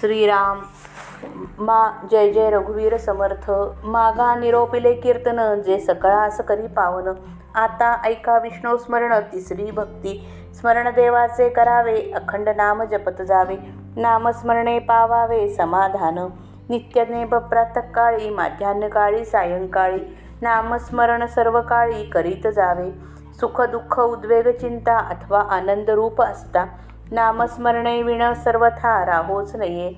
श्रीराम. मा जय जय रघुवीर समर्थ. मागा निरोपिले कीर्तन जे सकळास करी पावन. आता ऐका विष्णू स्मरण तिसरी भक्ती. स्मरण देवाचे करावे अखंड नाम जपत जावे. नामस्मरणे पावावे समाधान. नित्यनेब प्रातकाळी माध्यान्हकाळी सायंकाळी. नामस्मरण सर्व काळी करीत जावे. सुख दुःख उद्वेग चिंता अथवा आनंदरूप असता. नामस्मरणे विण सर्वथा राहोच नये.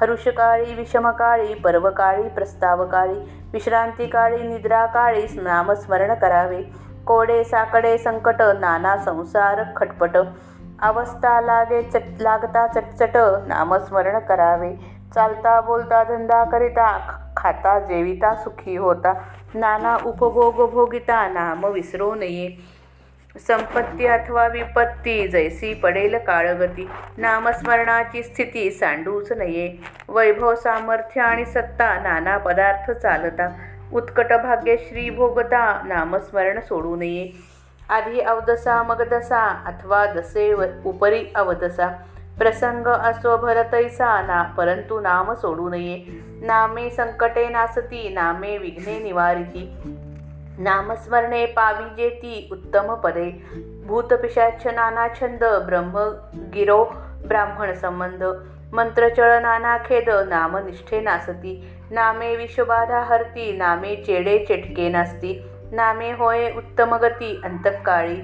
हरुषकाळी विषमकाळी पर्वकाळी प्रस्तावकाळी विश्रांतिकाळी निद्राकाळी नामस्मरण करावे. कोडे साकडे संकट नाना संसार खटपट. अवस्था लागे चट लागता चटचट नामस्मरण करावे. चालता बोलता धंदा करिता खाता जेविता सुखी होता. नाना उपभोग भोगिता नाम विसरू नये. संपत्ती अथवा विपत्ती जैसी पडेल काळगती. नामस्मरणाची स्थिती सांडूच नये. वैभव सामर्थ्य आणि सत्ता नाना पदार्थ चालता. उत्कट भाग्य श्री भोगता नामस्मरण सोडू नये. आधी अवदसा मग दसा अथवा दसे उपरी अवदसा. प्रसंग असो भरतैसा ना परंतु नाम सोडू नये. नामे संकटे नासती नामे विघ्ने निवारिती. नामस्मरणे पाविजेती उत्तम पदे. भूतपिशाच नाना छंद ब्रह्म गिरो ब्राह्मण संबंध. मंत्रचळ नाना खेद नामनिष्ठे नासती. नामे विषबाधा हरती नामे चेडे चेटके नासती. नामे होय उत्तम गती अंतकाळी.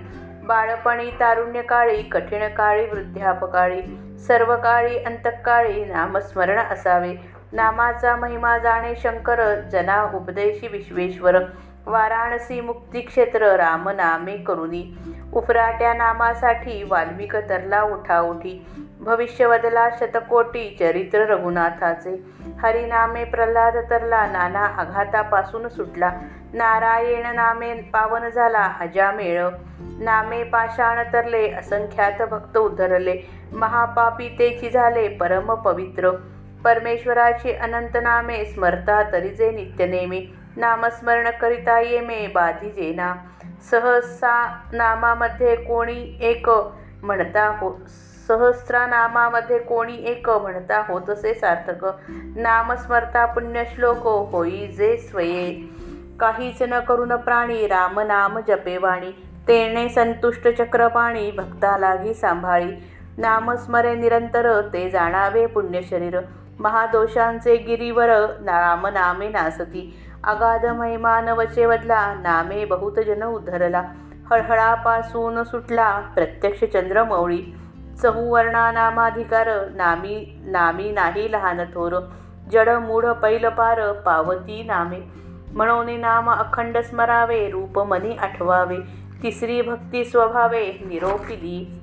बाळपणी तारुण्यकाळी कठीण काळी वृद्धापकाळी सर्व काळी अंतकाळी नामस्मरण असावे. नामाचा महिमा जाणे शंकर जना उपदेशी विश्वेश्वर. वाराणसी मुक्तिक्षेत्र रामनामे करुनी. करुणी उफराट्या नामासाठी वाल्मिक तरला उठाउठी. भविष्य बदला शतकोटी चरित्र रघुनाथाचे. हरिनामे प्रल्हाद तरला नाना आघातापासून सुटला. नारायण नामे पावन झाला हजामेळ. नामे पाषाण तरले असंख्यात भक्त उद्धरले महापापी तेची झाले परम पवित्र. परमेश्वराची अनंत नामे स्मरता तरीचे नित्यनेमे. नामस्मरण करिता येमे बाधी जेना सहसा नामामध्ये कोणी एक म्हणता हो सहस्रा नामामध्ये कोणी एक म्हणता हो तसे सार्थक. नामस्मरता पुण्यश्लोक होई जे स्वये. काहीच न करून प्राणी राम नाम जपेवाणी तेणे संतुष्ट चक्रपाणी भक्ता लागी सांभाळी. नामस्मरे निरंतर ते जाणावे पुण्यशरीर महादोषांचे गिरीवर राम नामे नासती. अगाध महिमा नवचे वदला नामे बहुत जन उद्धरला. हळहळापासून सुटला प्रत्यक्ष चंद्रमौळी. चहुवर्णा नामाधिकार नामी नामी नाही लहान थोर. जड मूढ पैल पार पावती नामे. म्हणून नाम अखंड स्मरावे रूप मनी आठवावे. तिसरी भक्ती स्वभावे निरोपिली.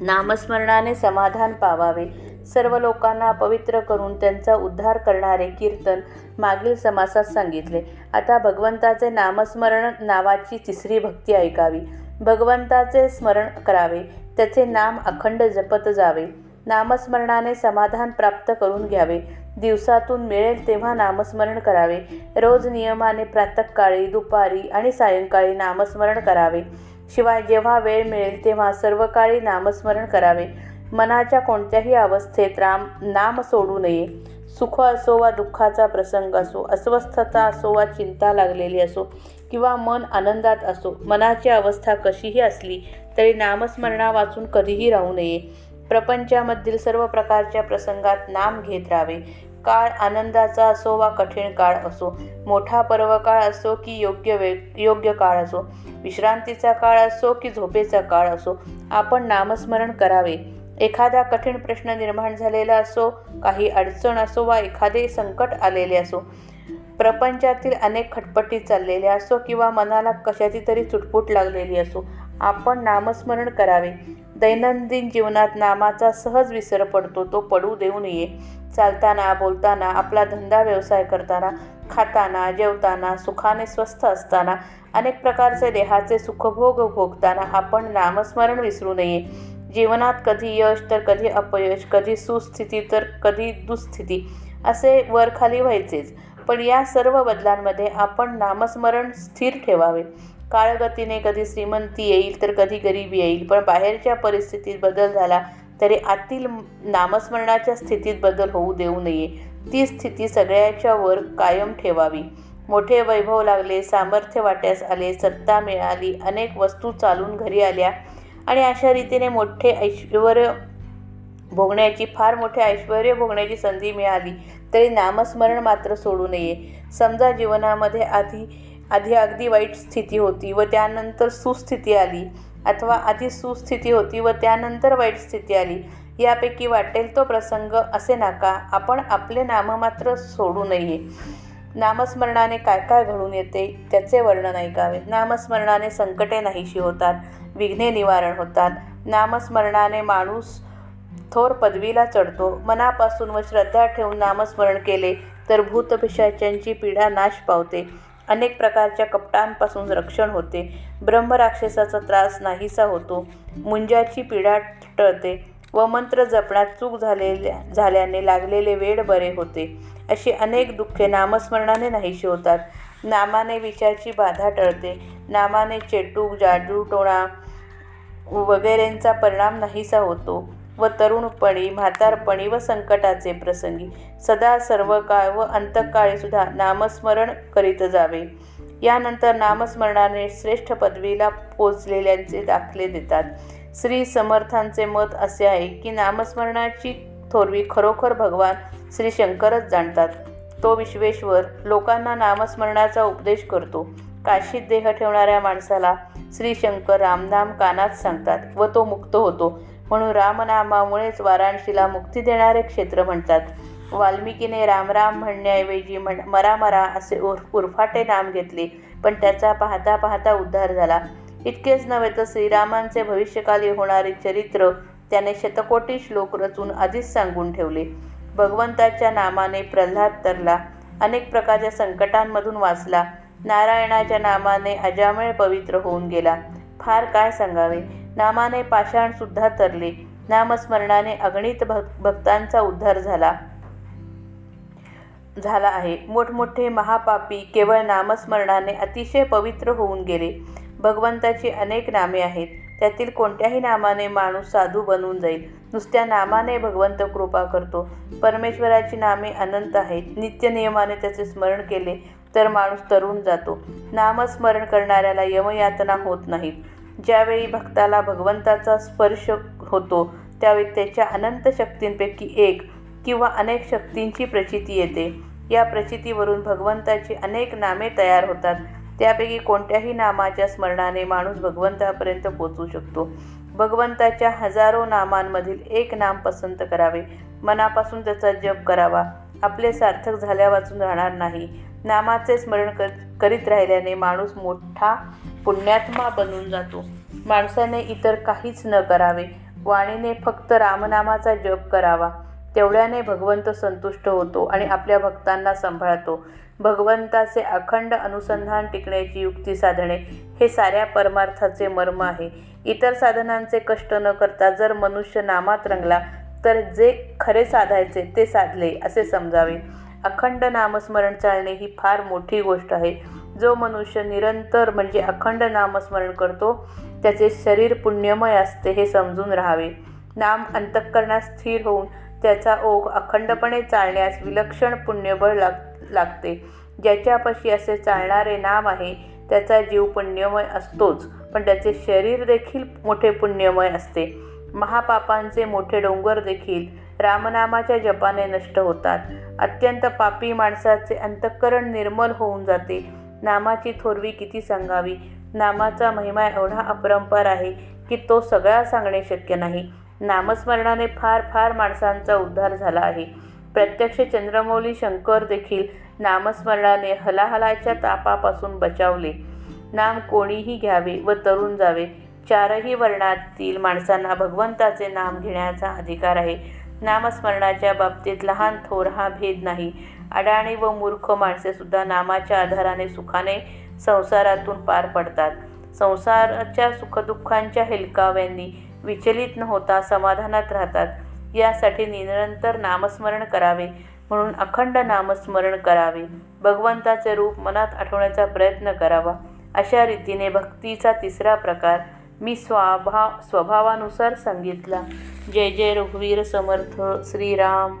नामस्मरणाने समाधान पावावे. सर्व लोकांना पवित्र करून त्यांचा उद्धार करणारे कीर्तन मागील समासात सांगितले. आता भगवंताचे नामस्मरण नावाची तिसरी भक्ती ऐकावी. भगवंताचे स्मरण करावे. त्याचे नाम अखंड जपत जावे. नामस्मरणाने समाधान प्राप्त करून घ्यावे. दिवसातून मिळेल तेव्हा नामस्मरण करावे. रोज नियमाने प्रातःकाळी दुपारी आणि सायंकाळी नामस्मरण करावे. शिवाय जेव्हा वेळ मिळेल तेव्हा सर्व काळी नामस्मरण करावे. मनाच्या कोणत्याही अवस्थेत राम नाम सोडू नये. सुख असो वा दुःखाचा प्रसंग असो अस्वस्थता असो वा चिंता लागलेली असो किंवा मन आनंदात असो मनाची अवस्था कशीही असली तरी नामस्मरणा वाचून कधीही राहू नये. प्रपंचामधील सर्व प्रकारच्या प्रसंगात नाम घेत राहावे. काळ आनंदाचा असो वा कठीण काळ असो मोठा पर्वकाळ असो की योग्य वे योग्य काळ असो विश्रांतीचा काळ असो की झोपेचा काळ असो आपण नामस्मरण करावे. एखादा कठीण प्रश्न निर्माण झालेला असो काही अडचण असो वा एखादे संकट आलेले असो प्रपंचातील अनेक खटपटी चाललेल्या असो किंवा मनाला कशाची तरी चुटपुट लागलेली असो आपण नामस्मरण करावे. दैनंदिन जीवनात नामाचा सहज विसर पडतो तो पडू देऊ नये. चालताना बोलताना आपला धंदा व्यवसाय करताना खाताना जेवताना सुखाने स्वस्थ असताना अनेक प्रकारचे देहाचे सुखभोग भोगताना आपण नामस्मरण विसरू नये. जीवनात कधी यश तर कधी अपयश कधी सुस्थिती तर कधी दुस्थिती असे वरखाली व्हायचेच. पण या सर्व बदलांमध्ये आपण नामस्मरण स्थिर ठेवावे. काळगतीने कधी श्रीमंती येईल तर कधी गरिबी येईल. पण बाहेरच्या परिस्थितीत बदल झाला तरी आतील नामस्मरणाच्या स्थितीत बदल होऊ देऊ नये. ती स्थिती सगळ्याच्या वर कायम ठेवावी. मोठे वैभव लागले सामर्थ्य वाट्यास आले सत्ता मिळाली अनेक वस्तू चालून घरी आल्या. आणि अशा रीतीने मोठे ऐश्वर भोगण्याची फार मोठे ऐश्वर भोगण्याची संधी मिळाली. तरी नामस्मरण मात्र सोडू नये. समजा जीवनामध्ये आधी आधी अगदी वाईट स्थिती होती व त्यानंतर सुस्थिती आली अथवा आधी सुस्थिती होती व त्यानंतर वाईट स्थिती आली यापैकी वाटेल तो प्रसंग असे नाका. आपण आपले नाममात्र सोडू नये. नामस्मरणाने काय काय घडून येते त्याचे वर्णन ऐकावे. नामस्मरणाने संकटे नाहीशी होतात विघ्ने निवारण होतात. नामस्मरणाने माणूस थोर पदवीला चढतो. मनापासून व श्रद्धा ठेवून नामस्मरण केले तर भूतपिशाच्यांची पीडा नाश पावते. अनेक प्रकारच्या कपटांपासून रक्षण होते. ब्रह्मराक्षसाचा त्रास नाहीसा होतो. मुंजाची पीडा टळते व मंत्र जपण्यात चूक झालेल्या झाल्याने लागलेले वेळ बरे होते. अशी अनेक दुःखे नामस्मरणाने नाहीशी होतात नामाने विचारची बाधा टळते. नामाने चेटूक जाडूटोणा वगैरेंचा परिणाम नाहीसा होतो व तरुणपणी म्हातारपणी व संकटाचे प्रसंगी सदा सर्व काळ व अंतकाळीसुद्धा नामस्मरण करीत जावे. यानंतर नामस्मरणाने श्रेष्ठ पदवीला पोचलेल्यांचे दाखले देतात. श्री समर्थांचे मत असे आहे की नामस्मरणाची थोरवी खरोखर भगवान श्री शंकरच जाणतात. तो विश्वेश्वर लोकांना नामस्मरणाचा उपदेश करतो. काशीत देह ठेवणाऱ्या माणसाला श्री शंकर रामनाम कानात सांगतात व तो मुक्त होतो. म्हणून रामनामामुळेच वाराणसीला मुक्ती देणारे क्षेत्र म्हणतात. वाल्मिकीने रामराम म्हणण्याऐवजी म्हण मरा मरा असे उर्फ उर्फाटे नाम घेतले. पण त्याचा पाहता पाहता उद्धार झाला. इतकेच नव्हे तर श्रीरामांचे भविष्यकाली होणारे चरित्र त्याने शतकोटी श्लोक रचून आधीच सांगून ठेवले. भगवंताच्या नामाने प्रल्हाद तरला अनेक प्रकारच्या संकटांमधून वाचला. नारायणाच्या नामाने अजामेळ पवित्र होऊन गेला. फार काय सांगावे? नामाने पाषाणसुद्धा तरले. नामस्मरणाने अगणित भक् भक्तांचा उद्धार झाला. झाला आहे. मोठमोठे महापापी केवळ नामस्मरणाने अतिशय पवित्र होऊन गेले. भगवंताची अनेक नामे आहेत. त्यातील कोणत्याही नामाने माणूस साधू बनून जाईल. नुसत्या नामाने भगवंत कृपा करतो. परमेश्वराची नामे अनंत आहेत. नित्य नियमाने त्याचे स्मरण केले तर माणूस तरुण जातो. नामस्मरण करणाऱ्याला यमयातना होत नाहीत ज्यावेळी भक्ताला भगवंताचा स्पर्श होतो त्यावेळी त्याच्या अनंत शक्तींपैकी एक किंवा अनेक शक्तींची प्रचिती येते. या प्रचितीवरून भगवंताची अनेक नामे तयार होतात. त्यापैकी कोणत्याही नामाच्या स्मरणाने माणूस भगवंतापर्यंत पोचू शकतो. भगवंताच्या हजारो नामांमधील एक नाम पसंत करावे. मनापासून त्याचा जप करावा. आपले सार्थक झाल्या वाचून राहणार नाही. नामाचे स्मरण कर करीत राहिल्याने माणूस मोठा पुण्यात्मा बनून जातो. माणसाने इतर काहीच न करावे. वाणीने फक्त रामनामाचा जप करावा. तेवढ्याने भगवंत संतुष्ट होतो आणि आपल्या भक्तांना सांभाळतो. भगवंताचे अखंड अनुसंधान टिकण्याची युक्ती साधणे हे साऱ्या परमार्थाचे मर्म आहे. इतर साधनांचे कष्ट न करता जर मनुष्य नामात रंगला तर जे खरे साधायचे ते साधले असे समजावे. अखंड नामस्मरण चालणे ही फार मोठी गोष्ट आहे. जो मनुष्य निरंतर म्हणजे अखंड नामस्मरण करतो त्याचे शरीर पुण्यमय असते हे समजून राहावे. नाम अंतःकरणात स्थिर होऊन त्याचा ओघ अखंडपणे चालण्यास विलक्षण पुण्यबळ लाग लागते. ज्याच्यापाशी असे चालणारे नाम आहे त्याचा जीव पुण्यमय असतोच पण त्याचे शरीर देखील मोठे पुण्यमय असते. महापापांचे मोठे डोंगर देखील रामनामाच्या जपाने नष्ट होतात. अत्यंत पापी माणसाचे अंतःकरण निर्मल होऊन जाते. नामाची थोरवी किती सांगावी? नामाचा महिमा एवढा अपरंपार आहे की तो सगळा सांगणे शक्य नाही. नामस्मरणाने फार फार माणसांचा उद्धार झाला आहे. प्रत्यक्ष चंद्रमौली शंकर देखील नामस्मरणाने हलाहलाच्या तापापासून बचावले. नाम कोणीही घ्यावे व तरुण जावे चारही वर्णातील माणसांना भगवंताचे नाम घेण्याचा अधिकार आहे. नामस्मरणाच्या बाबतीत लहान थोर हा भेद नाही. अडाणी व मूर्ख माणसेसुद्धा नामाच्या आधाराने सुखाने संसारातून पार पडतात. संसाराच्या सुखदुःखांच्या हेलकाव्यांनी विचलित न होता समाधानात राहतात. यासाठी निरंतर नामस्मरण करावे म्हणून अखंड नामस्मरण करावे. भगवंताचे रूप मनात आठवण्याचा प्रयत्न करावा. अशा रीतीने भक्तीचा तिसरा प्रकार मी स्वभाव स्वभावानुसार सांगितला. जय जय रघुवीर समर्थ. श्रीराम.